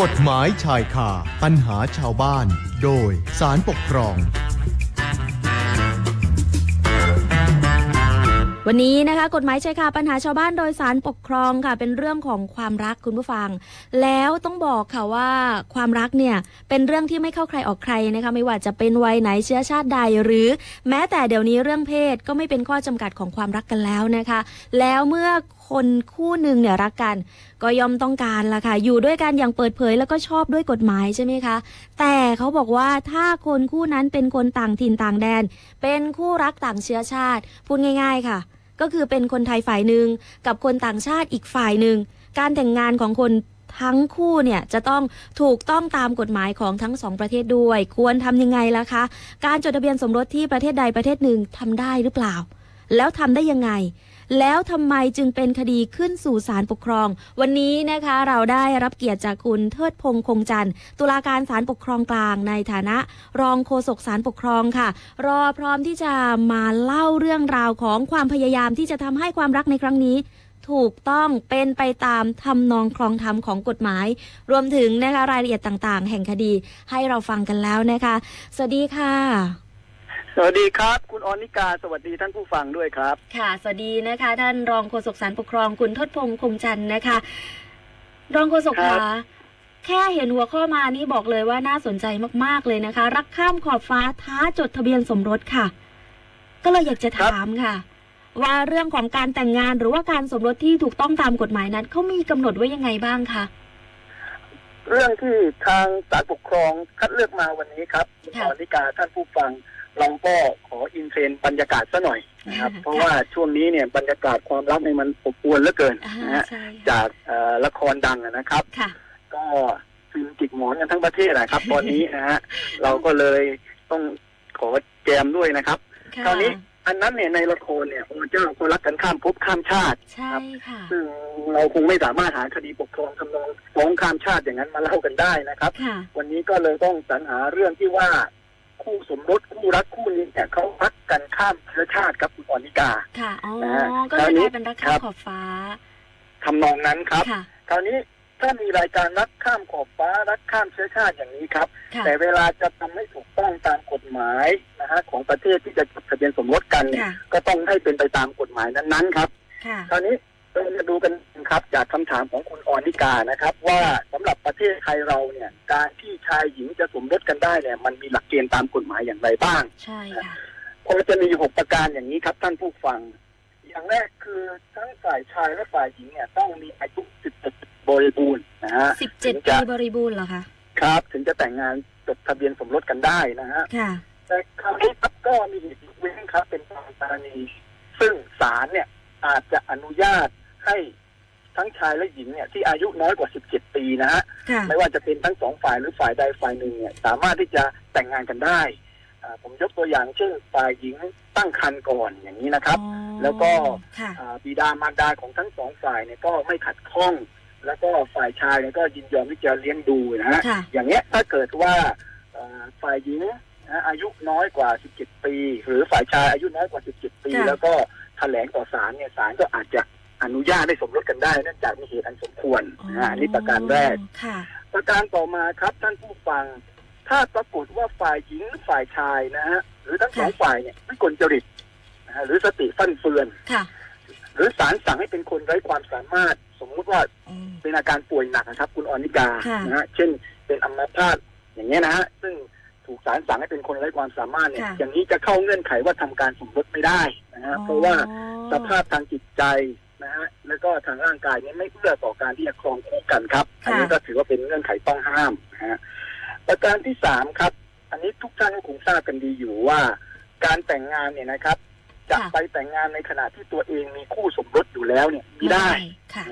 กฎหมายชายคาปัญหาชาวบ้าน โดยสารปกครอง วันนี้นะคะกฎหมายชายคาปัญหาชาวบ้านโดยสารปกครองค่ะ เป็นเรื่องของความรักคุณผู้ฟัง แล้วต้องบอกค่ะว่าความรักเนี่ยเป็นเรื่องที่ไม่เข้าใครออกใครนะคะไม่ว่าจะเป็นวัยไหนเชื้อชาติใดหรือ แม้แต่เดี๋ยวนี้เรื่องเพศก็ไม่เป็นข้อจำกัดของความรักกันแล้วนะคะ แล้วเมื่อคนคู่หนึ่งเนี่ยรักกัน ก็ย่อมต้องการละค่ะ อยู่ด้วยกันอย่างเปิดเผยแล้วก็ชอบด้วยกฎหมายใช่ไหมคะ แต่เขาบอกว่าถ้าคนคู่นั้นเป็นคนต่างถิ่นต่างแดน เป็นคู่รักต่างเชื้อชาติ พูดง่าย ๆค่ะ ก็คือเป็นคนไทยฝ่ายหนึ่งกับคนต่างชาติอีกฝ่ายหนึ่ง การแต่งงานของคนทั้งคู่เนี่ยจะต้องถูกต้องตามกฎหมายของทั้งสองประเทศด้วย ควรทำยังไงล่ะคะ การจดทะเบียนสมรสที่ประเทศใดประเทศหนึ่งทำได้หรือเปล่า แล้วทำได้ยังไง แล้วทำไมจึงเป็นคดีขึ้นสู่ศาลปกครอง วันนี้นะคะเราได้รับเกียรติจากคุณเทิดพงษ์คงจันทร์ตุลาการศาลปกครองกลางในฐานะ รองโฆษกศาลปกครองค่ะ รอพร้อมที่จะมาเล่าเรื่องราวของความพยายามที่จะทำให้ความรักในครั้งนี้ถูกต้องเป็นไปตามทำนองครองธรรมของกฎหมาย รวมถึงนะคะรายละเอียดต่างๆ แห่งคดีให้เราฟังกันแล้วนะคะ สวัสดีค่ะ สวัสดีครับ คุณออนิกา สวัสดีท่านผู้ฟังด้วยครับ ค่ะ สวัสดีนะคะ ท่านรองโฆษกสารปกครองคุณทศพงษ์คงจันทร์นะคะ รองโฆษกครัคะบแค่เห็นหัวข้อมานี่บอกเลยว่าน่าสนใจมากๆเลยนะคะ รักข้ามขอบฟ้าท้าจดทะเบียนสมรสค่ะ ก็เลยอยากจะถามค่ะ ว่าเรื่องของการแต่งงานหรือว่าการสมรสที่ถูกต้องตามกฎหมายนั้นเขามีกำหนดไว้ยังไงบ้างคะเรื่องที่ทางศาลปกครองคัดเลือกมาวันนี้ครับคุณอค่ะอนิกาท่านผู้ฟัง เราก็ขออินเทรนด์บรรยากาศซะหน่อยนะครับค่ะเพราะว่าช่วงนี้เนี่ยบรรยากาศความรักในยมันอบอวลเหลือเกินอ่านะฮะใช่ค่ะจากเอ่อละครดังอะนะครับค่ะก็ฟิล์มจิกหมอนกันทั้งประเทศนะครับ ตอนนี้นะฮะเราก็เลยต้องขอแจมด้วยนะครับค่ะคราวนี้อันนั้นเนี่ยในละครเนี่ยโอ้เจ้าคนรักกันข้ามภพข้ามชาติใช่ค่ะซึ่งเราคงไม่สามารถหาคดีปกครองทำนองฟ้องข้ามชาติอย่างนั้นมาเล่ากันได้นะครับค่ะวันนี้ก็เลยต้องสรรหาเรื่องที่ว่า คู่สมรสคู่รักคู่นี้เนี่ยเขารักกันข้ามเชื้อชาติครับคุณอนิกาค่ะอ๋อนะฮะก็เลยคราวนี้กลายเป็นรักข้าครัมบขอบฟ้าทำนองนั้นครับค่ะคราวนี้ถ้ามีรายการรักข้ามขอบฟ้ารักข้ามเชื้อชาติอย่างนี้ครับค่ะแต่เวลาจะทำให้ถูกต้องตามกฎหมายนะฮะของประเทศที่จะจดทะเบียนสมรสกันเนี่ยค่ะก็ต้องให้เป็นไปตามกฎหมายนั้นๆครับค่ะคราวนี้ เราจะดูกันครับจากคำถามของคุณออนิกานะครับ ว่าสำหรับประเทศไทยเราเนี่ย การที่ชายหญิงจะสมรสกันได้เนี่ย มันมีหลักเกณฑ์ตามกฎหมายอย่างไรบ้าง ใช่ค่ะพอจะมีหกประการอย่างนี้ครับท่านผู้ฟัง อย่างแรกคือทั้งฝ่ายชายและฝ่ายหญิงเนี่ย ต้องมีอายุ17บริบูรณ์นะฮะสิบเจ็ดถึงปีจะบริบูรณ์เหรอคะครับ ถึงจะแต่งงานจดทะเบียนสมรสกันได้นะฮะค่ะแต่คราวนี้ครับก็มีเหตุยกเว้นครับ เป็นบางกรณีซึ่งศาลเนี่ยอาจจะอนุญาต ให้ทั้งชายและหญิงเนี่ยที่อายุน้อยกว่า 17 ปีนะฮะค่ะไม่ว่าจะเป็นทั้งสองฝ่ายหรือฝ่ายใดฝ่ายหนึ่งเนี่ยสามารถที่จะแต่งงานกันได้อ่าผมยกตัวอย่างเช่นฝ่ายหญิงตั้งครรภ์ก่อนอย่างนี้นะครับอ๋อแล้วก็ค่ะอ่าบิดามารดาของทั้งสองฝ่ายเนี่ยก็ไม่ขัดข้อง แล้วก็ฝ่ายชายเนี่ยก็ยินยอมที่จะเลี้ยงดูนะฮะค่ะอย่างเงี้ยถ้าเกิดว่าเอ่อฝ่ายหญิงนะอายุน้อยกว่า 17 ปี หรือฝ่ายชายอายุน้อยกว่า 17 ปีค่ะแล้วก็แถลงต่อศาลเนี่ยศาลก็อาจจะ อนุญาตให้สมรสกันได้เนื่องจากมีเหตุอันสมควรนะฮะอันนี้ประการแรกค่ะประการต่อมาครับท่านผู้ฟัง ถ้าปรากฏว่าฝ่ายหญิงหรือฝ่ายชายนะฮะหรือทั้งสองค่ะฝ่ายเนี่ยไม่กลจริตนะฮะหรือสติฟั่นเฟือนค่ะหรือศาลสั่งให้เป็นคนไร้ความสามารถ สมมุติว่าอืมเป็นอาการป่วยหนักนะครับ คุณออนิกาค่ะนะฮะเช่น เป็นอัมพาตอย่างเงี้ยนะฮะซึ่งถูกศาลสั่งให้เป็นคนไร้ความสามารถเนี่ยค่ะอย่างนี้จะเข้าเงื่อนไขว่าทำการสมรสไม่ได้นะฮะเพราะว่าอ๋อสภาพทางจิตใจนะฮะแล้ว ก็ทางร่างกายเนี่ยไม่เอื้อต่อการที่จะครองคู่กันครับ อันนี้ก็ถือว่าเป็นเงื่อนไขต้องห้ามนะฮะประการที่สามครับ อันนี้ทุกท่านก็คงทราบกันดีอยู่ว่า การแต่งงานเนี่ยนะครับจะค่ะไปแต่งงานในขณะที่ตัวเองมีคู่สมรสอยู่แล้วเนี่ยไม่ได้ค่ะ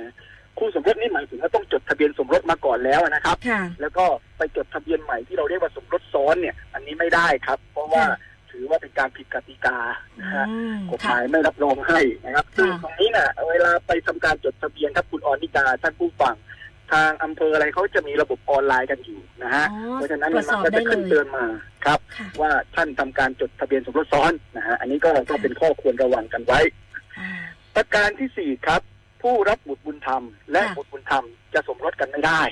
คู่สมรสนี่หมายถึงว่าต้องจดทะเบียนสมรสมาก่อนแล้วนะครับค่ะแล้วก็ไปจดทะเบียนใหม่ที่เราเรียกว่าสมรสซ้อนเนี่ย อันนี้ไม่ได้ครับ เพราะว่าค่ะ ถือว่าเป็นการผิดกติกานะฮะอืมกฎหค่ะมายไม่รับรองให้นะครับซึ่งค่ะตรงนี้น่ะ เวลาไปทำการจดทะเบียนถ้าคุณออนิกาท่านผู้ฟังทางอำเภออะไรเขาจะมีระบบออนไลน์กันอยู่นะฮะอ๋อเพราะฉะนั้นตรวเนี่ยจสมันอบก็ได้จะเลขึ้นยเตือนมาครับค่ะว่าท่านทำการจดทะเบียนสมรสซ้อนนะฮะ อันนี้ก็ก็เป็นข้อควรระวังกันไว้อ่าประการที่สี่ครับ ผู้รับบุตรบุญธรรม และค่ะบุตรบุญธรรมจะสมรสกันไม่ได้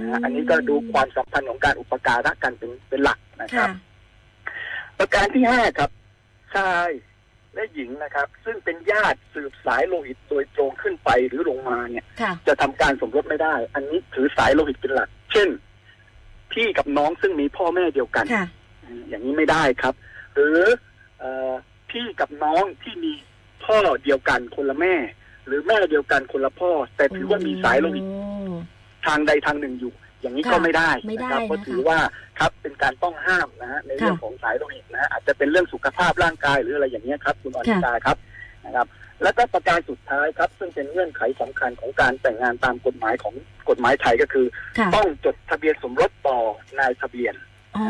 นะฮะอันนี้ก็ดูความสัมพันธ์ของการอุปการะกันเป็นเป็นหลักนะคค่ะรับ ประการที่ห้าครับ ชายและหญิงนะครับ ซึ่งเป็นญาติสืบสายโลหิตโดยตรงขึ้นไปหรือลงมาเนี่ย ค่ะ จะทำการสมรสไม่ได้ อันนี้ถือสายโลหิตเป็นหลัก เช่น พี่กับน้องซึ่งมีพ่อแม่เดียวกัน ค่ะ อย่างนี้ไม่ได้ครับ หรือเออพี่กับน้องที่มีพ่อเดียวกันคนละแม่ หรือแม่เดียวกันคนละพ่อ แต่ถือว่ามีสายโลหิตโอ้ ทางใดทางหนึ่งอยู่ อย่างนี้ค่ะก็ไม่ได้ไม่ได้นะครับเพราะนะคะถือว่าครับเป็นการต้องห้ามนะฮะในเรื่องค่ะของสายโลหิตนะฮะอาจจะเป็นเรื่องสุขภาพร่างกายหรืออะไรอย่างเงี้ยครับคุณอนิตาครับนะครับ แล้วก็ประการสุดท้ายครับ ซึ่งเป็นเงื่อนไขสำคัญของการแต่งงานตามกฎหมายของกฎหมายไทยก็คือค่ะต้องจดทะเบียนสมรสต่อนายทะเบียนอ๋อ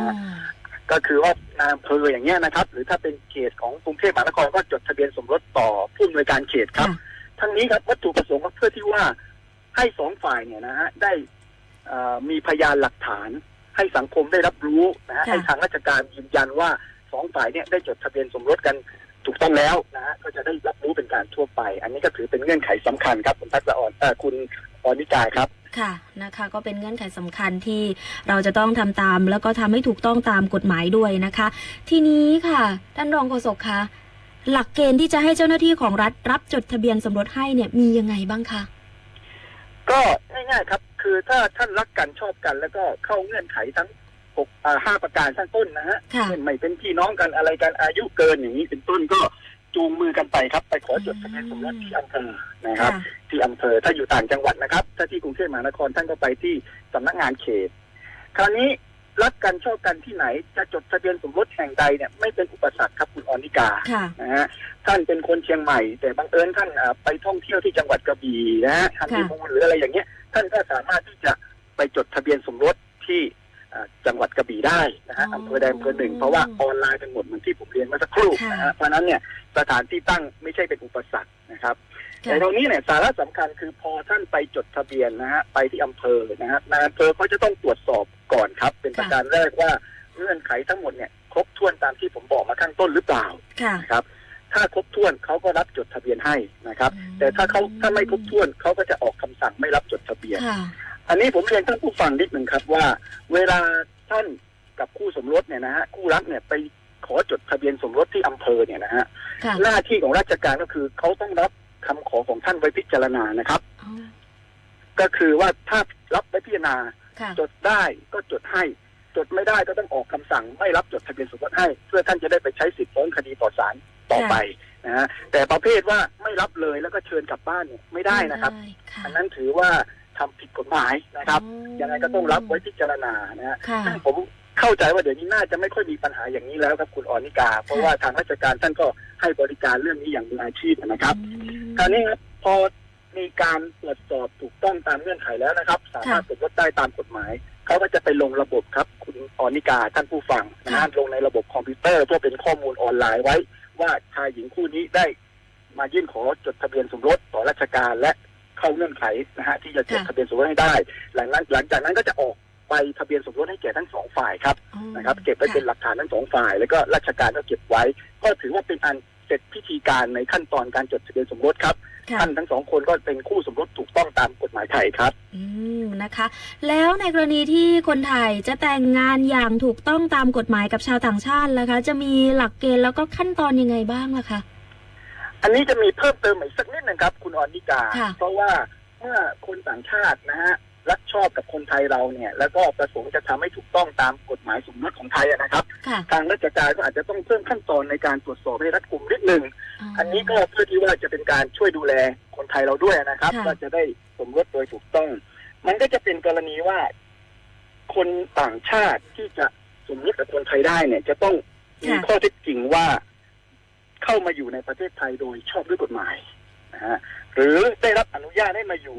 ก็คือว่านายอำเภออย่างเงี้ยนะครับ หรือถ้าเป็นเขตของกรุงเทพมหานครก็จดทะเบียนสมรสต่อผู้อำนวยการเขตครับค่ะทั้งนี้ครับวัตถุประสงค์ก็เพื่อที่ว่าให้สองฝ่ายเนี่ยนะฮะได้เอ่อ มีพยานหลักฐาน ให้สังคมได้รับรู้นะฮะค่ะให้ทางราชการยืนยันว่าสองฝ่ายเนี่ยได้จดทะเบียนสมรสกันถูกต้องแล้วนะฮะก็จะได้รับรู้เป็นการทั่วไป อันนี้ก็ถือเป็นเงื่อนไขสำคัญครับคุณทักษะอ่อนเอ่อคุณออนิกายครับค่ะนะคะก็เป็นเงื่อนไขสำคัญที่เราจะต้องทำตาม แล้วก็ทำให้ถูกต้องตามกฎหมายด้วยนะคะ ทีนี้ค่ะ ท่านรองโฆษกคะหลักเกณฑ์ที่จะให้เจ้าหน้าที่ของรัฐรับจดทะเบียนสมรสให้เนี่ยมียังไงบ้างคะก็ง่ายๆครับ คือถ้าท่านรักกันชอบกัน แล้วก็เข้าเงื่อนไขทั้งหกอ่าห้าประการข้างต้นนะฮะค่ะเช่นไม่เป็นพี่น้องกันอะไรกันอายุเกินอย่างนี้เป็นต้นก็จูงมือกันไปครับ ไปขอจดทะเบียนสมรสที่อำเภอนะครับค่ะที่อำเภอถ้าอยู่ต่างจังหวัดนะครับ ถ้าที่กรุงเทพมหานครท่านก็ไปที่สำนักงานเขต คราวนี้ รักกันชอบกันที่ไหน จะจดทะเบียนสมรสแห่งใดเนี่ยไม่เป็นอุปสรรคครับคุณออนิกาค่ะนะฮะท่านเป็นคนเชียงใหม่ แต่บังเอิญท่านอ่าไปท่องเที่ยวที่จังหวัดกระบี่นะฮะฮันนีมูนหรืออะไรอย่างเงี้ย ท่านก็สามารถที่จะไปจดทะเบียนสมรสที่อ่าจังหวัดกระบี่ได้นะฮะอ๋ออำเภอใดอำเภอหนึ่งเพราะว่าออนไลน์เป็นหมดเหมือนที่ผมเรียนเมื่อสักครู่ค่ะนะฮะเพราะฉะนั้นเนี่ยสถานที่ตั้งไม่ใช่เป็นอุปสรรคนะครับค่ะแต่ตรงนี้เนี่ยสาระสำคัญคือพอท่านไปจดทะเบียนนะฮะไปที่อำเภอนะฮะนายอำเภอเขาจะต้องตรวจสอบ ก่อนครับ เป็นประการแรกว่าเงื่อนไขทั้งหมดเนี่ยครบถ้วนตามที่ผมบอกมาข้างต้นหรือเปล่าค่ะนะครับ ถ้าครบถ้วนเขาก็รับจดทะเบียนให้นะครับอืมแต่ถ้าเขาถ้าไม่ครบถ้วนเขาก็จะออกคำสั่งไม่รับจดทะเบียนค่ะอันนี้ผมเรียนท่านผู้ฟังนิดหนึ่งครับว่า เวลาท่านกับคู่สมรสเนี่ยนะฮะคู่รักเนี่ยไปขอจดทะเบียนสมรสที่อำเภอเนี่ยนะฮะค่ะหน้าที่ของราชการก็คือเขาต้องรับคำขอของท่านไว้พิจารณานะครับอ๋อก็คือว่าถ้ารับไว้พิจารณาค่ะ จดได้ก็จดให้ จดไม่ได้ก็ต้องออกคำสั่งไม่รับจดทะเบียนสมรสให้ เพื่อท่านจะได้ไปใช้สิทธิ์ฟ้องคดีต่อศาลต่อไปนะฮะแต่ประเภทว่าไม่รับเลยแล้วก็เชิญกลับบ้านเนี่ยไม่ได้นะครับม่ได้ค่ะอันนั้นถือว่าทำผิดกฎหมายนะครับอ๋อยังไงก็ต้องรับไว้พิจารณานะฮะค่ะซึ่งผมเข้าใจว่าเดี๋ยวนี้น่าจะไม่ค่อยมีปัญหาอย่างนี้แล้วครับคุณออนิกา เพราะว่าทางราชการท่านก็ให้บริการเรื่องนี้อย่างมืออาชีพนะครับอืมคราวนี้ครับพอ มีการตรวจสอบถูกต้องตามเงื่อนไขแล้วนะครับ สามารถสมรสได้ตามกฎหมาย เขาก็จะไปลงระบบครับ คุณออนิกาท่านผู้ฟังนะฮะลงในระบบคอมพิวเตอร์เพื่อเป็นข้อมูลออนไลน์ไว้ ว่าชายหญิงคู่นี้ได้ มายื่นขอจดทะเบียนสมรสต่อราชการและเข้าเงื่อนไขนะฮะที่จะจดทะเบียนสมรสให้ได้ หลังนั้นหลังจากนั้นก็จะออกใบทะเบียนสมรสให้แก่ทั้งสองฝ่ายครับอ๋อนะครับ เก็บไว้เป็นหลักฐานทั้งสองฝ่าย แล้วก็ราชการก็เก็บไว้ ก็ถือว่าเป็นอัน เสร็จพิธีการในขั้นตอนการจดทะเบียนสมรสครับค่ะท่านทั้งสองคนก็เป็นคู่สมรสถูกต้องตามกฎหมายไทยครับ อืมนะคะ แล้วในกรณีที่คนไทยจะแต่งงานอย่างถูกต้องตามกฎหมายกับชาวต่างชาติล่ะคะ จะมีหลักเกณฑ์แล้วก็ขั้นตอนยังไงบ้างล่ะคะ อันนี้จะมีเพิ่มเติมอีกสักนิดหนึ่งครับ คุณออนิกาค่ะเพราะว่าเมื่อคนต่างชาตินะฮะ รักชอบกับคนไทยเราเนี่ย แล้วก็ประสงค์จะทำให้ถูกต้องตามกฎหมายสมรสของไทยอะนะครับค่ะทางราชการก็อาจจะต้องเพิ่มขั้นตอนในการตรวจสอบให้รัดกุมนิดหนึ่งอันนี้ก็เพื่อที่ว่าจะเป็นการช่วยดูแลคนไทยเราด้วยนะครับค่ะว่าจะได้สมรสโดยถูกต้อง มันก็จะเป็นกรณีว่า คนต่างชาติที่จะสมรสกับคนไทยได้เนี่ย จะต้องมีข้อเท็จจริงว่าเข้ามาอยู่ในประเทศไทยโดยชอบด้วยกฎหมายนะฮะหรือได้รับอนุญาตให้มาอยู่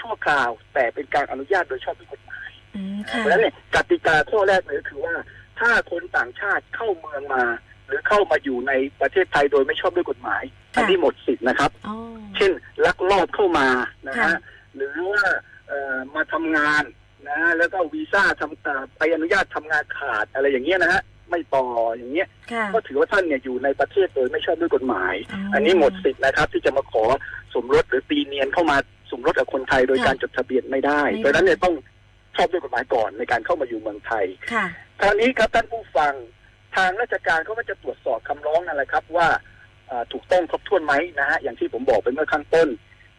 ชั่วคราว แต่เป็นการอนุญาตโดยชอบด้วยกฎหมายอืมเพค่ะ ราะฉะนั้นเนี่ยกติกาข้อแรกเลยก็คือว่า ถ้าคนต่างชาติเข้าเมืองมา หรือเข้ามาอยู่ในประเทศไทยโดยไม่ชอบด้วยกฎหมายอันนี้หมดสิทธินะครับ อ๋อ เช่นลักลอบเข้ามานะค่ะฮะหรือว่าเอ่อมาทำงานนะ แล้วก็วีซ่าทำเอ่อไปอนุญาตทำงานขาดอะไรอย่างเงี้ยนะฮะไม่ต่ออย่างเงี้ย ค่ะก็ถือว่าท่านเนี่ยอยู่ในประเทศโดยไม่ชอบด้วยกฎหมายอ๋ออัอันนี้หมดสิทธิ์นะครับ ที่จะมาขอสมรสหรือตีเนียนเข้ามา สมรสกับคนไทยโดยค่ะการจดทะเบียนไม่ได้ไม่ได้เพราะฉะนั้นเนี่ยต้องชอบด้วยกฎหมายก่อนในการเข้ามาอยู่เมืองไทยค่ะคราวนี้ครับท่านผู้ฟังทางราชการเขาก็จะตรวจสอบคำร้องนั่นแหละครับ ว่าเอ่อถูกต้องครบถ้วนไหมนะฮะอย่างที่ผมบอกไปเมื่อข้างต้น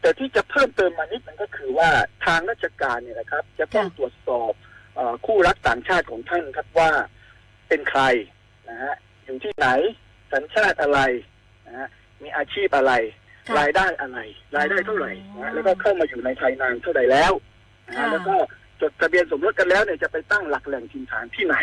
แต่ที่จะเพิ่มเติมมานิดมันก็คือว่าทางราชการเนี่ยนะครับ จะต้องค่ะตรวจสอบเออคู่รักต่างชาติของท่านครับว่าเป็นใครนะฮะอยู่ที่ไหนสัญชาติอะไรนะฮะมีอาชีพอะไรค่ะ รายได้อะไร รายได้เท่าไหร่อ๋อนะฮะแล้วก็เข้ามาอยู่ในไทยนานเท่าไหร่แล้วนะฮะค่ะแล้วก็จดทะเบียนสมรสกันแล้วเนี่ยจะไปตั้งหลักแหล่งถิ่นฐานที่ไหน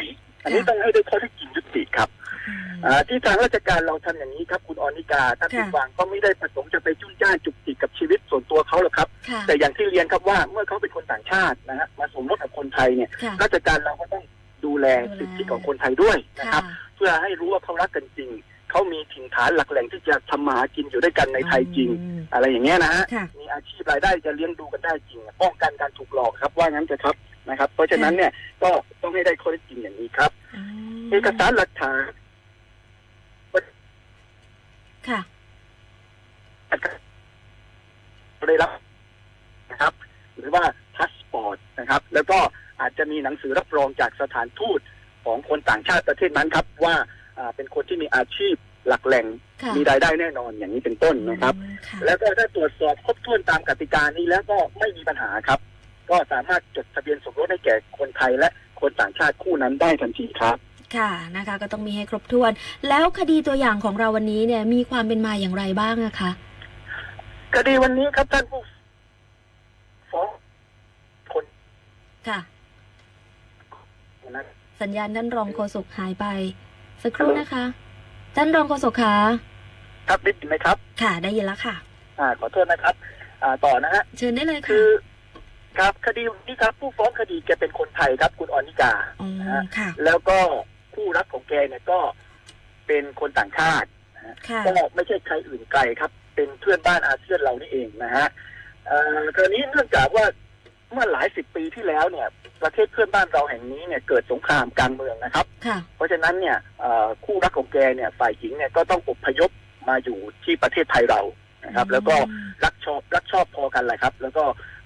อันนี้ค่ะต้องให้ได้ข้อเท็จจริงยุติครับอืมอ่าที่ทางราชการเราทำอย่างนี้ครับคุณออนิกาท่านผู้ค่ะฟังก็ไม่ได้ประสงค์จะไปจุ้นจ้านจุกจิกกับชีวิตส่วนตัวเขาหรอกครับค่ะแต่อย่างที่เรียนครับว่าเมื่อเขาเป็นคนต่างชาตินะฮะมาสมรสกับคนไทยเนี่ยค่ะราชการเราก็ต้องดูแลดูแลสิทธิของคนไทยด้วยนะครับค่ะเพื่อให้รู้ว่าเขารักกันจริง เขามีถิ่นฐานหลักแหล่งที่จะทำมาหากินอยู่ด้วยกันในไทยจริงอืมอะไรอย่างเงี้ยนะฮะค่ะ มีอาชีพรายได้จะเลี้ยงดูกันได้จริงป้องกันการถูกหลอกครับว่างั้นจะครับนะครับ เพราะฉะนั้นเนี่ยก็ต้องให้ได้ข้อเท็จจริงอย่างนี้ครับอืมเอกสารหลักฐาน ค่ะ ได้รับนะครับ หรือว่าพาสปอร์ตนะครับ แล้วก็อาจจะมีหนังสือรับรองจากสถานทูตของคนต่างชาติประเทศนั้นครับ ว่าอ่า เป็นคนที่มีอาชีพหลักแหล่งค่ะมีรายได้แน่นอนอย่างนี้เป็นต้นนะครับอืมค่ะแล้วก็ถ้าตรวจสอบครบถ้วนตามกติกานี้แล้วก็ไม่มีปัญหาครับ ก็สามารถจดทะเบียนสมรสให้แก่คนไทยและคนต่างชาติคู่นั้นได้ทันทีครับค่ะนะคะ ก็ต้องมีให้ครบถ้วน แล้วคดีตัวอย่างของเราวันนี้เนี่ย มีความเป็นมาอย่างไรบ้างอะคะคดีวันนี้ครับท่านผู้ฟ้องคนค่ะนั้นสัญญาณท่านรองโฆษกหายไป สักครู่นะคะ ท่านรองโฆษกคะครับได้ยินไหมครับ ค่ะ ได้ยินแล้วค่ะ อ่า ขอโทษนะครับ อ่าต่อนะฮะเชิญได้เลยคืค่ะอ ครับคดีนี้ครับ ผู้ฟ้องคดีแกเป็นคนไทยครับ คุณออนิกาอ๋อนะฮะค่ะ แล้วก็คู่รักของแกเนี่ยก็เป็นคนต่างชาตินะฮะค่ะ ก็ไม่ใช่ใครอื่นไกลครับ เป็นเพื่อนบ้านอาเซียนเรานี่เองนะฮะเอ่อคราวนี้เนื่องจากว่า เมื่อหลายสิบปีที่แล้วเนี่ย ประเทศเพื่อนบ้านเราแห่งนี้เนี่ยเกิดสงครามกลางเมืองนะครับ ค่ะ เพราะฉะนั้นเนี่ยเอ่อคู่รักของแกเนี่ยฝ่ายหญิงเนี่ยก็ต้องอพยพมาอยู่ที่ประเทศไทยเรานะครับ แล้วก็รักชอบรักชอบพอกันแหละครับ แล้วก็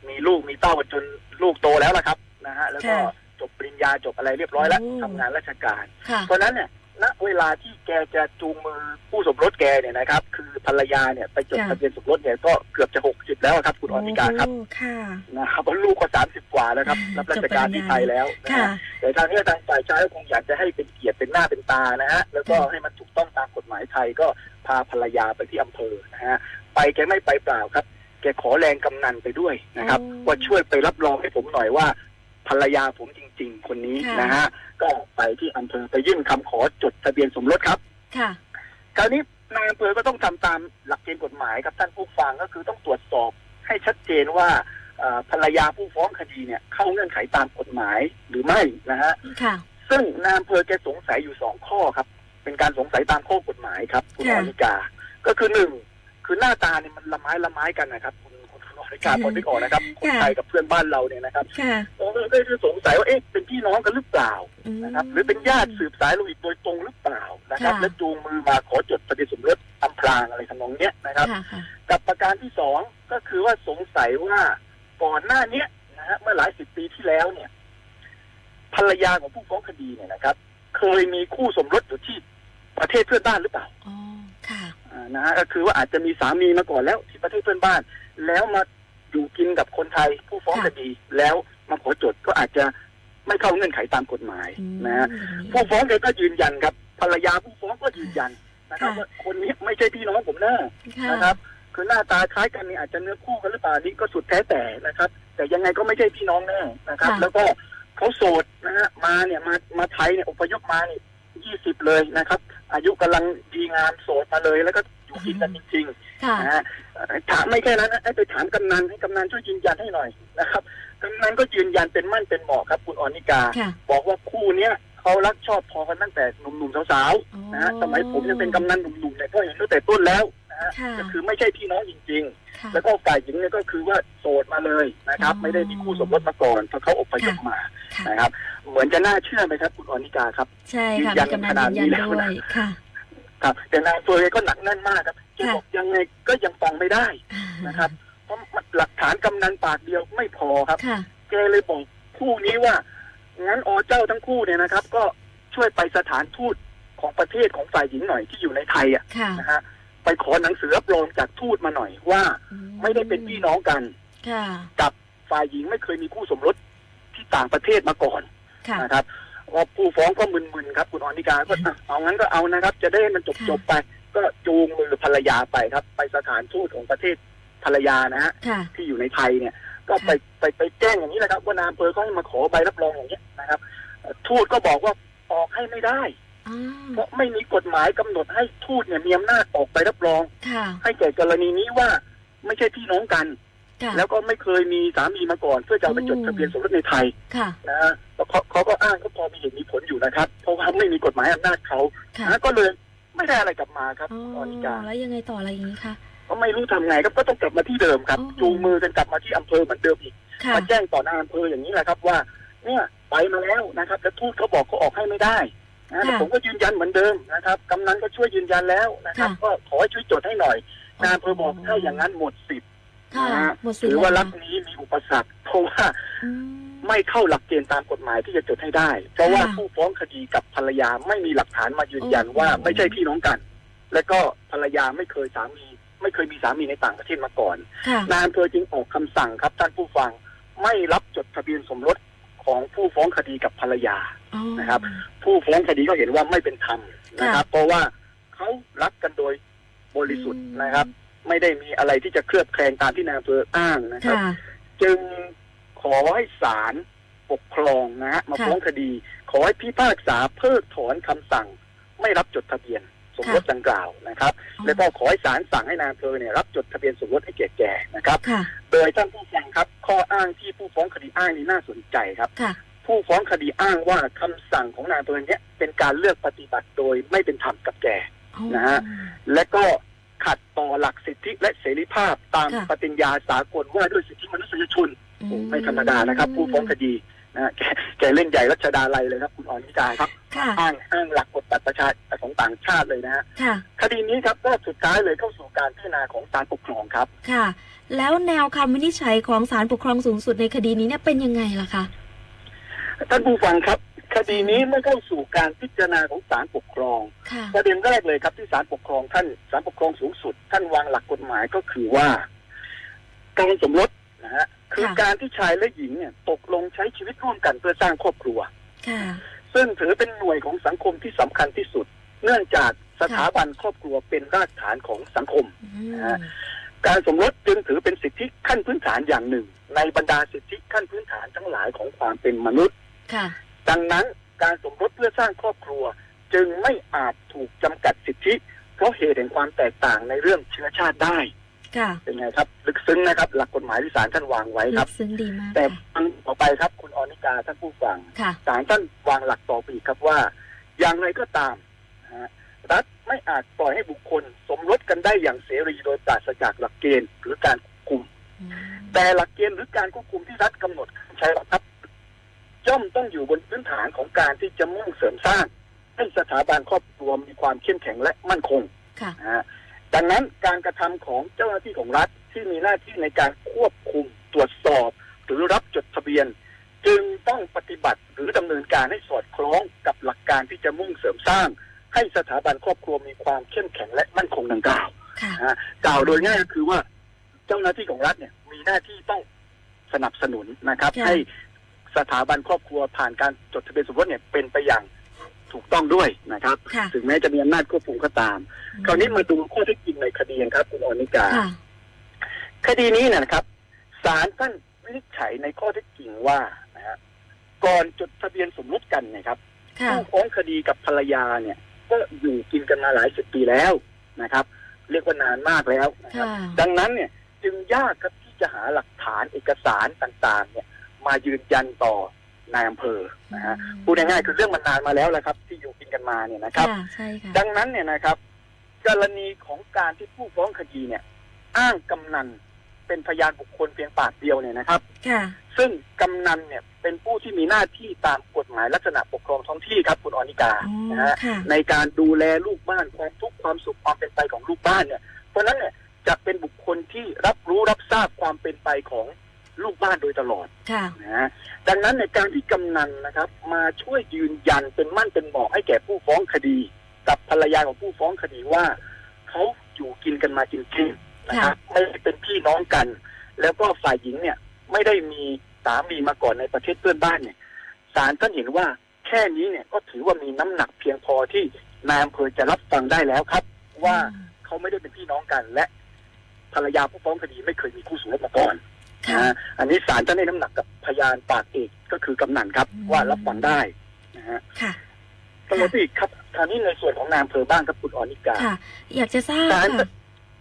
มีลูกมีเต้าจนลูกโตแล้วล่ะครับนะฮะแล้วก็ค่ะจบปริญญาจบอะไรเรียบร้อยแล้วโอ้ทำงานราชการ ค่ะ เพราะฉะนั้นเนี่ย ณเวลาที่แกจะจูงมือผู้สมรสแกเนี่ยนะครับ คือภรรยาเนี่ยไปจดค่ะทะเบียนสมรสเนี่ยก็เกือบจะหกสิบแล้วครับ คุณออนิกาครับโอ้ค่ะนะครับเพราะลูกก็สามสิบกว่าแล้วครับรับราชการที่ไทยแล้วนะค่ะฮะแต่ทางนี้ทางฝ่ายชายก็คงอยากจะให้เป็นเกียรติเป็นหน้าเป็นตานะฮะแล้วก็ค่ะให้มันถูกต้องตามกฎหมายไทยก็พาภรรยาไปที่อำเภอนะฮะไปแกไม่ไปเปล่าครับ แกขอแรงกำนันไปด้วยนะครับว่าช่วยไปรับรองให้ผมหน่อยว่า ภรรยาผมจริง ๆ คนนี้ค่ะนะฮะก็ไปที่อำเภอไปยื่นคำขอจดทะเบียนสมรสครับ ค่ะ คราวนี้นายอำเภอก็ต้องทำตามหลักเกณฑ์กฎหมายครับท่านผู้ฟังก็คือต้องตรวจสอบให้ชัดเจนว่าเอ่อภรรยาผู้ฟ้องคดีเนี่ยเข้าเงื่อนไขตามกฎหมายหรือไม่นะฮะ ค่ะ ซึ่งนายอำเภอแกสงสัยอยู่สองข้อครับ เป็นการสงสัยตามข้อกฎหมายครับ คุณค่ะอนิกา ก็คือหนึ่งคือหน้าตาเนี่ยมันละไม้ละไม้กันนะครับคุณคุณอนิ กาพอนึกออกนะครับคนไทยกับเพื่อนบ้านเราเนี่ยนะครับค่ะเออก็คือสงสัยว่าเอ๊ะเป็นพี่น้องกันหรือเปล่ามนะครับ หรือเป็นญาติสืบสายโลหิตโดยตรงหรือเปล่านะครับค่ะและจูงมือมาขอจดทะเบียนสมรสอำพรางอะไรทำนองเนี้ยนะครับค่ะค่ะกับประการที่สองก็คือว่าสงสัยว่าก่อนหน้าเนี้ยนะฮะเมื่อหลายสิบปีที่แล้วเนี่ย ภรรยาของผู้ฟ้องคดีเนี่ยนะครับ เคยมีคู่สมรสอยู่ที่ประเทศเพื่อนบ้านหรือเปล่าอ๋อค่ะอ่านะฮะก็คือว่าอาจจะมีสามีมาก่อนแล้วที่ประเทศเพื่อนบ้าน แล้วมา อยู่กินกับคนไทยผู้ฟ้องค่ะคดีแล้วมาขอจดก็อาจจะไม่เข้าเงื่อนไขตามกฎหมายอืมนะฮะอย่างนี้ผู้ฟ้องเองก็ยืนยันครับภรรยาผู้ฟ้องก็ยืนยันนะครับค่ะว่าคนนี้ไม่ใช่พี่น้องผมแน่ค่ะนะครับ คือหน้าตาคล้ายกันนี่อาจจะเนื้อคู่กันหรือเปล่านี่ก็สุดแท้แต่นะครับ แต่ยังไงก็ไม่ใช่พี่น้องแน่นะครับค่ะแล้วก็เขาโสดนะฮะมาเนี่ยมามาไทยเนี่ยอพยพมาเนี่ยยี่สิบเลยนะครับ อายุกำลังดีงามโสดมาเลยแล้วก็ อยู่กินกันจริงค่ะ ๆนะฮะเอ่อถามไม่แค่นั้นนะให้ไปถามกำนันให้กำนันช่วยยืนยันให้หน่อยนะครับกำนันก็ยืนยันเป็นมั่นเป็นเหมาะครับคุณออนิกา ค่ะบอกว่าคู่เนี้ยเขารักชอบพอกันตั้งแต่หนุ่มๆสาวๆ นะฮะสมัยผมยังเป็นกำนันหนุ่มๆเนี่ยก็เห็นตั้งแต่ต้นแล้วนะฮะค่ะ ก็คือไม่ใช่พี่น้องจริง ค่ะ ๆ แล้วก็ฝ่ายหญิงเนี่ยก็คือว่าโสดมาเลยนะครับ อ๋อไม่ได้มีคู่สมรสมาก่อนเพราะเขาอพยพมาค่ะ นะครับ เหมือนจะน่าเชื่อไหมครับ คุณอนิกาครับ ใช่ค่ะยืนยัมีนกำนันขนาดนี้ยืนยันแล้วด้วยนะค่ะ ครับแต่นายอำเฟอร์ก็หนักแน่นมากครับแกค่ะบอกยังไงก็ยังฟังไม่ได้นะครับ เพราะหลักฐานกำนันปากเดียวไม่พอครับค่ะแกเลยบอกคู่นี้ว่างั้นอเจ้าทั้งคู่เนี่ยนะครับ ก็ช่วยไปสถานทูตของประเทศของฝ่ายหญิงหน่อยที่อยู่ในไทยอะค่ะนะฮะไปขอหนังสือรับรองจากทูตมาหน่อยว่าอืไม่ได้เป็นพี่น้องกันค่ะกับฝ่ายหญิงไม่เคยมีคู่สมรสที่ต่างประเทศมาก่อนค่ะนะครับ ว่าผู้ฟ้องก็มึนๆครับ คุณอนิกาก็อะเอางั้นก็เอานะครับ จะได้ให้มันจบๆไป ก็จูงมือภรรยาไปครับ ไปสถานทูตของประเทศภรรยานะฮะค่ะที่อยู่ในไทยเนี่ย ก็ไปค่ะไปไปแจ้งอย่างนี้แหละครับ ว่านายอำเภอเขาให้มาขอใบรับรองอย่างนี้ยนะครับเอ่อทูตก็บอกว่าออกให้ไม่ได้อ้าวเพราะไม่มีกฎหมายกำหนดให้ทูตเนี่ยมีอำนาจออกใบรับรองค่ะให้แก่กรณีนี้ว่าไม่ใช่พี่น้องกันค่ะ แล้วก็ไม่เคยมีสามีมาก่อน เพื่อจะเอาไปจดอืมทะเบียนสมรสในไทยค่ะนะฮะแล้วเขาเขาก็อ้างก็พอมีเหตุมีผลอยู่นะครับ เพราะว่าไม่มีกฎหมายอำนาจเขาค่ะนะก็เลยไม่ได้อะไรกลับมาครับอ๋ออนิกาแล้วยังไงต่ออะไรอย่างนี้คะก็ไม่รู้ทำไงครับก็ต้องกลับมาที่เดิมครับอ๋อจูงมือกันกลับมาที่อำเภอเหมือนเดิมอีกค่ะมาแจ้งต่อนายอำเภออย่างนี้แหละครับว่า เนี่ยไปมาแล้วนะครับแต่ทูตเขาบอกเขาออกให้ไม่ได้นะแต่ผมก็ยืนยันเหมือนเดิมนะครับกำนันก็ช่วยยืนยันแล้วนะครับ ก็ขอให้ช่วยจดให้หน่อยนายอำเภอบอกถ้าอย่างนั้นหมดสิทธิ์ค่ะ นะฮะหมดสิทถืธิ์อว่าแล้รัฐนี้มีอุปสรรคเพราะว่าอืมไม่เข้าหลักเกณฑ์ตามกฎหมายที่จะจดให้ได้ เพราะว่าค่ะผู้ฟ้องคดีกับภรรยาไม่มีหลักฐานมายืนยันโอ้ว่าไม่ใช่พี่น้องกัน และก็ภรรยาไม่เคยสามี ไม่เคยมีสามีในต่างประเทศมาก่อนค่ะนายอำเภอจึงออกคำสั่งครับท่านผู้ฟังไม่รับจดทะเบียนสมรสของผู้ฟ้องคดีกับภรรยาอ๋อนะครับ ผู้ฟ้องคดีก็เห็นว่าไม่เป็นธรรมนะครับ เพราะว่าเขารักกันโดยบริสุทธิ์นะครับ ไม่ได้มีอะไรที่จะเคลือบแคลงตามที่นายอำเภออ้างนะครับ ค่ะ จึงขอให้ศาลปกครองนะฮะมาค่ะฟ้องคดี ขอให้พิพากษาเพิกถอนคำสั่ง ไม่รับจดทะเบียนสมรสดังกล่าวนะครับแล้วก็ขอให้ศาลสั่งให้นายอำเภอเนี่ยรับจดทะเบียนสมรสให้แก่แก่นะครับ ค่ะ โดยท่านผู้ฟังครับ ข้ออ้างที่ผู้ฟ้องคดีอ้างนี้น่าสนใจครับ ค่ะ ผู้ฟ้องคดีอ้างว่าคำสั่งของนายอำเภอเนี้ยเป็นการเลือกปฏิบัติโดยไม่เป็นธรรมกับแกนะฮะ และก็ ขัดต่อหลักสิทธิและเสรีภาพตามค่ะ ปฏิญญาสากลว่าด้วยสิทธิมนุษยชนอืโอ้ไม่ธรรมดานะครับ ผู้ฟ้องคดีนะฮะแกแกเล่นใหญ่รัชดาลัยเลยครับคุณอ่อนวิจารครับ ค่ะ อ้างอ้างหลักกฎบัตรประชาของต่างชาติเลยนะฮะค่ะ คดีนี้ครับก็สุดท้ายเลยเข้าสู่การพิจารณาของศาลปกครองครับ ค่ะ แล้วแนวคำวินิจฉัยของศาลปกครองสูงสุดในคดีนี้เนี่ยเป็นยังไงล่ะคะ ท่านผู้ฟังครับ คดีนี้เมื่อเข้าสู่การพิจารณาของศาลปกครอง ค่ะ ประเด็นแรกเลยครับที่ศาลปกครองท่านศาลปกครองสูงสุด ท่านวางหลักกฎหมายก็คือว่าการสมรสนะฮะคือค่ะ การที่ชายและหญิงเนี่ยตกลงใช้ชีวิตร่วมกันเพื่อสร้างครอบครัว ค่ะ ซึ่งถือเป็นหน่วยของสังคมที่สำคัญที่สุด เนื่องจากสถาบันครอบครัวเป็นรากฐานของสังคม อืมนะฮะการสมรสจึงถือเป็นสิทธิขั้นพื้นฐานอย่างหนึ่ง ในบรรดาสิทธิขั้นพื้นฐานทั้งหลายของความเป็นมนุษย์ ค่ะ ดังนั้นการสมรสเพื่อสร้างครอบครัว จึงไม่อาจถูกจำกัดสิทธิ เพราะเหตุแห่งความแตกต่างในเรื่องเชื้อชาติได้ค่ะเป็นไงครับ ลึกซึ้งนะครับ หลักกฎหมายที่ศาลท่านวางไว้คลึรับกซึ้งดีมาก แต่ค่ะอันต่อไปครับ คุณอนิกาท่านผู้ฟังค่ะศาลท่านวางหลักต่อไปอีกครับว่า อย่างไรก็ตามนะฮะรัฐไม่อาจปล่อยให้บุคคล สมรสกันได้อย่างเสรีโดยปราศจากหลักเกณฑ์หรือการควบคุมอืมแต่หลักเกณฑ์หรือการควบคุมที่รัฐกำหนดใช้หลักครับ ย่อมต้องอยู่บนพื้นฐานของการที่จะมุ่งเสริมสร้าง ให้สถาบันครอบครัวมีความเข้มแข็งและมั่นคงค่ะนะฮะดังนั้นการกระทำของเจ้าหน้าที่ของรัฐที่มีหน้าที่ในการควบคุมตรวจสอบ หรือรับจดทะเบียน จึงต้องปฏิบัติหรือดำเนินการให้สอดคล้องกับหลักการที่จะมุ่งเสริมสร้าง ให้สถาบันครอบครัวมีความเข้มแข็งและมั่นคงดังกล่าวค่ะนะฮะกล่าวโดยง่ายก็คือว่า เจ้าหน้าที่ของรัฐเนี่ยมีหน้าที่ต้องสนับสนุนนะครับค่ะให้ สถาบันครอบครัวผ่านการจดทะเบียนสมรสเนี่ยเป็นไปอย่างถูกต้องด้วยนะครับ ค่ะถึงแม้จะมีอำนาจควบคุมก็ตาม คราวนี้มาดูข้อเท็จจริงในคดีกันครับ คุณอนิกา ค่ะ คดีนี้เนยนะครับศาลท่านวินิจฉัยในข้อเท็จจริงว่านะฮะก่อนจดทะเบียนสมรสกันเนะครับ ค่ะ ผู้ฟ้องคดีกับภรรยาเนี่ย ก็อยู่กินกันมาหลายสิบปีแล้วนะครับ เรียกว่านานมากแล้วนะครับ ค่ะ ดังนั้นเนี่ยจึงยากครับที่จะหาหลักฐานเอกสารต่างๆ เนี่ย มายืนยันต่อนายอำเภอนะฮะพูดง่ายๆคือเรื่องมันนานมาแล้วแหละครับ ที่อยู่กินกันมาเนี่ยนะครับค่ะใช่ค่ะดังนั้นเนี่ยนะครับ กรณีของการที่ผู้ฟ้องคดีเนี่ย อ้างกำนันเป็นพยานบุคคลเพียงปากเดียวเนี่ยนะครับค่ะซึ่งกำนันเนี่ยเป็นผู้ที่มีหน้าที่ตามกฎหมายลักษณะปกครองท้องที่ครับคุณอนิกาอ๋อนะฮะค่ะในการดูแลลูกบ้านความทุกข์ความสุขความเป็นไปของลูกบ้านเนี่ย เพราะฉะนั้นเนี่ยจะเป็นบุคคลที่รับรู้รับทราบความเป็นไปของ ลูกบ้านโดยตลอดค่ะนะฮะดังนั้นในการที่กำนันนะครับ มาช่วยยืนยันเป็นมั่นเป็นบอกให้แก่ผู้ฟ้องคดี กับภรรยาของผู้ฟ้องคดีว่าเขาอยู่กินกันมาจริงๆนะครับไม่ได้เป็นพี่น้องกัน แล้วก็ฝ่ายหญิงเนี่ย ไม่ได้มีสามีมาก่อนในประเทศเพื่อนบ้านเนี่ยศาลท่านเห็นว่าแค่นี้เนี่ยก็ถือว่ามีน้ำหนักเพียงพอที่นายอำเภอจะรับฟังได้แล้วครับ ว่าเขาไม่ได้เป็นพี่น้องกันและภรรยาผู้ฟ้องคดีไม่เคยมีคู่สมรสมาก่อนค่ะ นะฮะอันนี้ศาลท่านให้น้ำหนักกับพยานปากเอกก็คือกำนันครับ อืม ว่ารับฟังได้นะฮะค่ะ ตำรวจอีกครับคราวนี้ในส่วนของนายอำเภอบ้างครับคุณออนิกา ค่ะ อยากจะทราบศาลค่ะ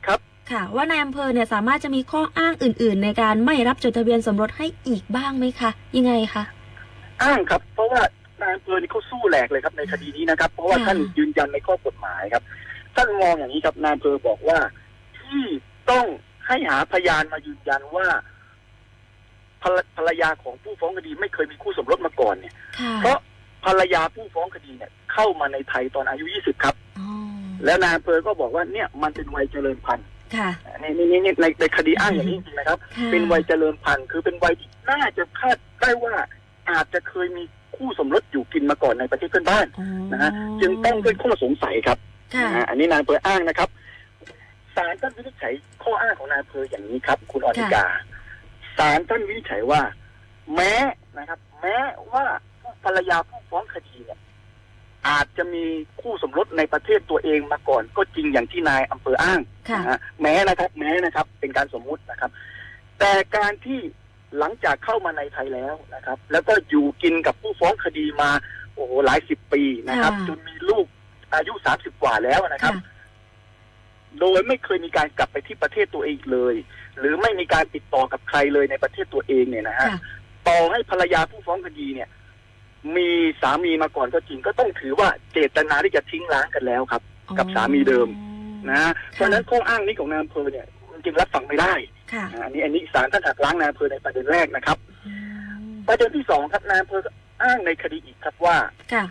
ครับ ค่ะ ว่านายอำเภอเนี่ยสามารถจะมีข้ออ้างอื่น ๆ ในการไม่รับจดทะเบียนสมรสให้อีกบ้างไหมคะ ยังไงคะ อ้างครับ เพราะว่านายอำเภอนี่เขาสู้แหลกเลยครับในคดีนี้นะครับ เพราะว่าค่ะ ท่านยืนยันในข้อกฎหมายครับ ท่านมองอย่างนี้ครับนายอำเภอบอกว่าที่ต้องให้หาพยานมายืนยันว่า ภรรภรรยาของผู้ฟ้องคดีไม่เคยมีคู่สมรสมาก่อนเนี่ยค่ะเพราะภรรยาผู้ฟ้องคดีเนี่ยเข้ามาในไทยตอนอายุ20ครับอ๋อแล้วนายอำเภอก็บอกว่าเนี่ยมันเป็นวัยเจริญพันธุ์ค่ะนี่นี่นี่ในในคดีอ้างอย่างนี้จริงๆนะครับค่ะเป็นวัยเจริญพันธุ์คือเป็นวัยที่น่าจะคาดได้ว่าอาจจะเคยมีคู่สมรสอยู่กินมาก่อนในประเทศเพื่อนบ้านอ๋อนะฮะจึงต้องเป็นข้อสงสัยครับค่ะนะฮะอันนี้นายอำเภออ้างนะครับศาลท่านวินิจฉัยข้ออ้างของนายอำเภออย่างนี้ครับ คุณอนิกา ศาลท่านวินิจฉัยว่า แม้นะครับ แม้ว่าผู้ภรรยาผู้ฟ้องคดีเนี่ยอาจจะมีคู่สมรสในประเทศตัวเองมาก่อนก็จริงอย่างที่นายอำเภออ้างค่ะนะฮะแม้นะครับ แม้นะครับ เป็นการสมมุตินะครับ แต่การที่หลังจากเข้ามาในไทยแล้วนะครับ แล้วก็อยู่กินกับผู้ฟ้องคดีมาโอ้โหหลายสิบปีนะครับค่ะจนมีลูกอายุสามสิบกว่าแล้วนะครับค่ะ โดยไม่เคยมีการกลับไปที่ประเทศตัวเองอีกเลย หรือไม่มีการติดต่อกับใครเลยในประเทศตัวเองเนี่ยนะฮะค่ะ ต่อให้ภรรยาผู้ฟ้องคดีเนี่ย มีสามีมาก่อนก็จริงก็ต้องถือว่าเจตนาที่จะทิ้งร้างกันแล้วครับ กับสามีเดิม นะฮะเพราะฉะนั้นข้ออ้างนี้ของนายอำเภอเนี่ยจริงๆรับฟังไม่ได้ค่ะนะอันนี้อันนี้ศาลท่านหักล้างนายอำเภอในประเด็นแรกนะครับ อืมประเด็นที่สองครับนายอำเภออ้างในคดีอีกครับว่า ค่ะ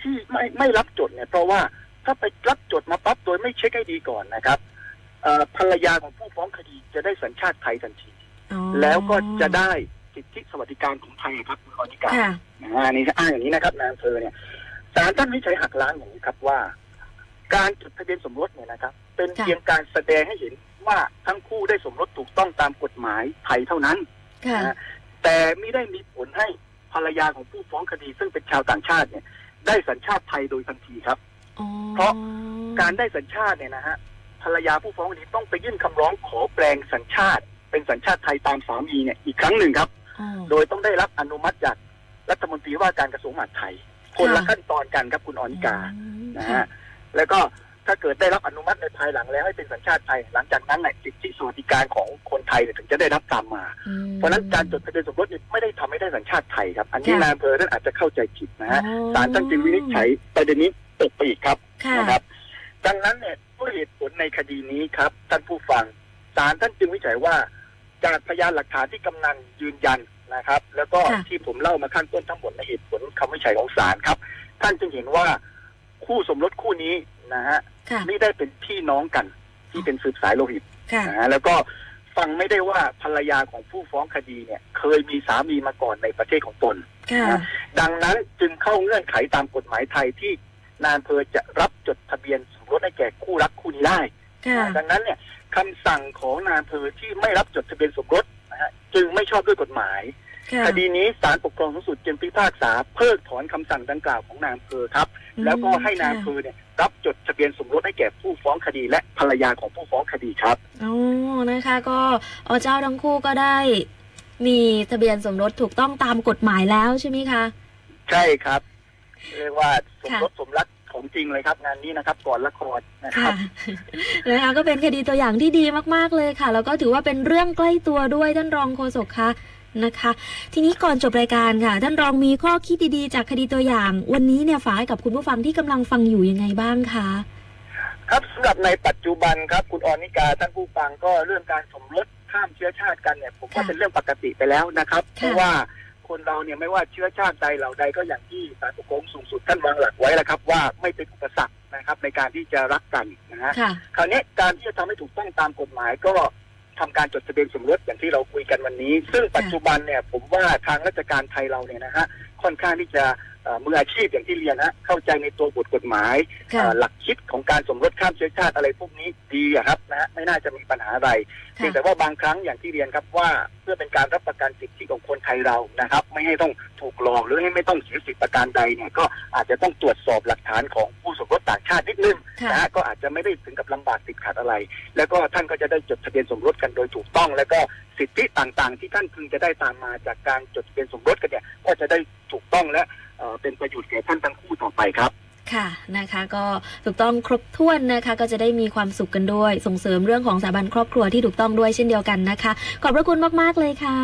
ที่ไม่ไม่รับจดเนี่ยเพราะว่า ถ้าไปรับจดมาปั๊บโดยไม่เช็คให้ดีก่อนนะครับเอ่อภรรยาของผู้ฟ้องคดีจะได้สัญชาติไทยทันทีอ๋อแล้วก็จะได้สิทธิสวัสดิการของไทยครับคุณอนิกาค่ะนะฮะอันนี้อ้างอย่างนี้นะครับนายอำเภอเนี่ยศาลท่านวิจัยหักล้างอย่างนี้ครับว่า การจดทะเบียนสมรสเนี่ยนะครับ เป็นค่ะเพียงการแสดงให้เห็นว่าทั้งคู่ได้สมรสถูกต้องตามกฎหมายไทยเท่านั้นค่ะนะฮะแต่ไม่ได้มีผลให้ภรรยาของผู้ฟ้องคดี ซึ่งเป็นชาวต่างชาติเนี่ย ได้สัญชาติไทยโดยทันทีครับอ๋อ เพราะการได้สัญชาติเนี่ยนะฮะภรรยาผู้ฟ้องคดีต้องไปยื่นคำร้องขอแปลงสัญชาติ เป็นสัญชาติไทยตามสามีเนี่ยอีกครั้งหนึ่งครับอ๋อโดยต้องได้รับอนุมัติจากรัฐมนตรีว่าการกระทรวงมหาดไทย คนละค่ะขั้นตอนกันครับคุณอนิกาอืมนะค่ะฮะแล้วก็ถ้าเกิดได้รับอนุมัติในภายหลังแล้วให้เป็นสัญชาติไทย หลังจากนั้นเนี่ยสิทธิสวัสดิการของคนไทยเนี่ยถึงจะได้รับตามมาอืมเพราะฉะนั้นการจดทะเบียนสมรสเนี่ยไม่ได้ทำให้ได้สัญชาติไทยครับ อันนี้ค่ะนายอำเภอท่านอาจจะเข้าใจผิดนะฮะอ๋อศาลท่านจึงวินิจฉัยประเด็นนี้ ตกไปอีกครับค่ะนะครับ ดังนั้นเนี่ยด้วยเหตุผลในคดีนี้ครับ ท่านผู้ฟังศาลท่านจึงวิจัยว่า จากพยานหลักฐานที่กำนันยืนยันนะครับ แล้วก็ค่ะที่ผมเล่ามาข้างต้นทั้งหมดในเหตุผลคำวิจัยของศาลครับ ท่านจึงเห็นว่าคู่สมรสคู่นี้นะฮะค่ะไม่ได้เป็นพี่น้องกันที่เป็นสืบสายโลหิตค่ะนะฮะแล้วก็ฟังไม่ได้ว่าภรรยาของผู้ฟ้องคดีเนี่ย เคยมีสามีมาก่อนในประเทศของตนค่ะดังนั้นจึงเข้าเงื่อนไขตามกฎหมายไทยที่ นายอำเภอจะรับจดทะเบียนสมรสให้แก่คู่รักคู่นี้ได้ค่ะดังนั้นเนี่ยคำสั่งของนายอำเภอที่ไม่รับจดทะเบียนสมรสนะฮะจึงไม่ชอบด้วยกฎหมายค่ะคดีนี้ศาลปกครองสูงสุดจึงพิพากษาเพิกถอนคำสั่งดังกล่าวของนายอำเภอครับ แล้วก็ให้นายอำเภอเนี่ยรับจดทะเบียนสมรสให้แก่ผู้ฟ้องคดีและภรรยาของผู้ฟ้องคดีครับอ๋อนะคะก็อเจ้าทั้งคู่ก็ได้มีทะเบียนสมรสถูกต้องตามกฎหมายแล้วใช่ไหมคะ ใช่ครับ เรียกว่าสมค่ะรสสมรักของจริงเลยครับงานนี้นะครับก่อนละครนะคค่ะรับนะคะก็เป็นคดีตัวอย่างที่ดีมากๆเลยค่ะ แล้วก็ถือว่าเป็นเรื่องใกล้ตัวด้วยท่านรองโฆษกคะนะคะ ทีนี้ก่อนจบรายการค่ะ ท่านรองมีข้อคิดดีๆ จากคดีตัวอย่าง วันนี้เนี่ยฝากให้กับคุณผู้ฟังที่กำลังฟังอยู่ยังไงบ้างคะครับสำหรับในปัจจุบันครับคุณออนิกาท่านผู้ฟังก็เรื่องการสมรสข้ามเชื้อชาติกันเนี่ยผมว่าค่ะเป็นเรื่องปกติไปแล้วนะครับค่ะเพราะว่า คนเราเนี่ยไม่ว่าเชื้อชาติใดเหล่าใดก็อย่างที่ศาลปกครองสูงสุดท่านวางหลักไว้แล้วครับ ว่าไม่เป็นอุปสรรคนะครับ ในการที่จะรักกันนะฮะคราวนี้การที่จะทำให้ถูกต้องตามกฎหมายก็ทำการจดทะเบียนสมรสอย่างที่เราคุยกันวันนี้ ซึ่งปัจจุบันเนี่ยผมว่าทางราชการไทยเราเนี่ยนะฮะ ค่อนข้างที่จะเอ่อมืออาชีพอย่างที่เรียนนะเข้าใจในตัวบทกฎหมายค่ะเอ่อหลักคิดของการสมรสข้ามเชื้อชาติอะไรพวกนี้ดีอะครับนะฮะไม่น่าจะมีปัญหาอะไรเพียงแต่ว่าบางครั้งอย่างที่เรียนครับว่าเพื่อเป็นการรับประกันสิทธิของคนไทยเรานะครับ ไม่ให้ต้องถูกหลอกหรือให้ไม่ต้องเสียสิทธิประการใดเนี่ยก็อาจจะต้องตรวจสอบหลักฐานของผู้สมรสต่างชาตินิดนึงค่ะนะฮะก็อาจจะไม่ได้ถึงกับลำบากติดขัดอะไร แล้วก็ท่านก็จะได้จดทะเบียนสมรสกันโดยถูกต้อง แล้วก็สิทธิต่างๆ ที่ท่านพึงจะได้ตามมาจากการจดทะเบียนสมรสกันเนี่ยก็จะได้ถูกต้องและเอ่อเป็นประโยชน์แก่ท่านทั้งคู่ต่อไปครับค่ะนะคะก็ถูกต้องครบถ้วนนะคะก็จะได้มีความสุขกันด้วย ส่งเสริมเรื่องของสถาบันครอบครัวที่ถูกต้องด้วยเช่นเดียวกันนะคะ ขอบพระคุณมาก ๆ เลยค่ะ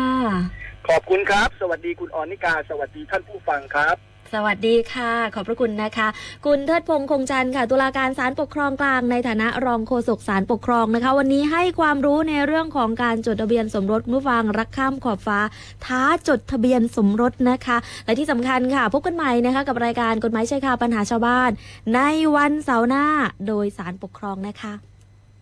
ขอบคุณครับ สวัสดีคุณออนิกา สวัสดีท่านผู้ฟังครับ สวัสดีค่ะ ขอบพระคุณนะคะ คุณเทิดพงษ์คงจันทร์ค่ะตุลาการศาลปกครองกลางในฐานะรองโฆษกศาลปกครองนะคะ วันนี้ให้ความรู้ในเรื่องของการจดทะเบียนสมรสคุณผู้ฟังรักข้ามขอบฟ้า ท้าจดทะเบียนสมรสนะคะ และที่สำคัญค่ะ พบกันใหม่นะคะกับรายการกฎหมายชายคาปัญหาชาวบ้าน ในวันเสาร์หน้าโดยศาลปกครองนะคะ